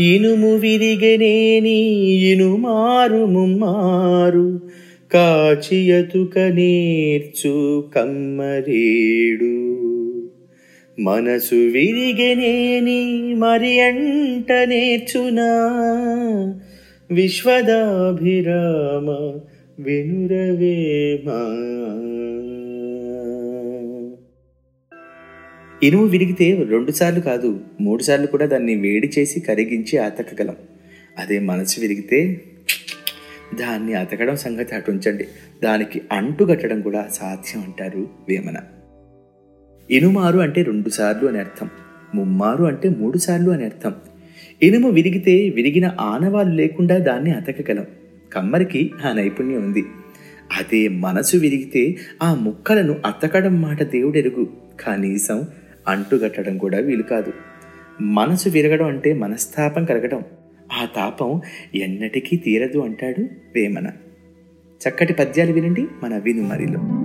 ఇనుము విరిగనేని ఇనుమారు ముమ్మారు. కాచియతుక నేర్చు కమ్మరేడు. మనసు విరిగనేని మరి అంట నేర్చునా. విశ్వదాభిరామ వినురవేమా ఇనుము విరిగితే రెండుసార్లు కాదు మూడుసార్లు కూడా దాన్ని వేడి చేసి కరిగించి అతకగలం అదే మనసు విరిగితే దాన్ని అతకడం సంగతి అటు ఉంచండి. దానికి అంటు కట్టడం కూడా సాధ్యం అంటారు వేమన. ఇనుమారు అంటే రెండుసార్లు అని అర్థం. ముమ్మారు అంటే మూడుసార్లు అని అర్థం. ఇనుము విరిగితే విరిగిన ఆనవాలు లేకుండా దాన్ని అతకగలం కమ్మరికి ఆ నైపుణ్యం ఉంది. అదే మనసు విరిగితే ఆ ముక్కలను అతకడం మాట దేవుడెరుగు. కనీసం అంటుగట్టడం కూడా వీలు కాదు. మనసు విరగడం అంటే మనస్తాపం కలగడం. ఆ తాపం ఎన్నటికీ తీరదు అంటాడు వేమన. చక్కటి పద్యాలు వినండి మన వినుమరిలో.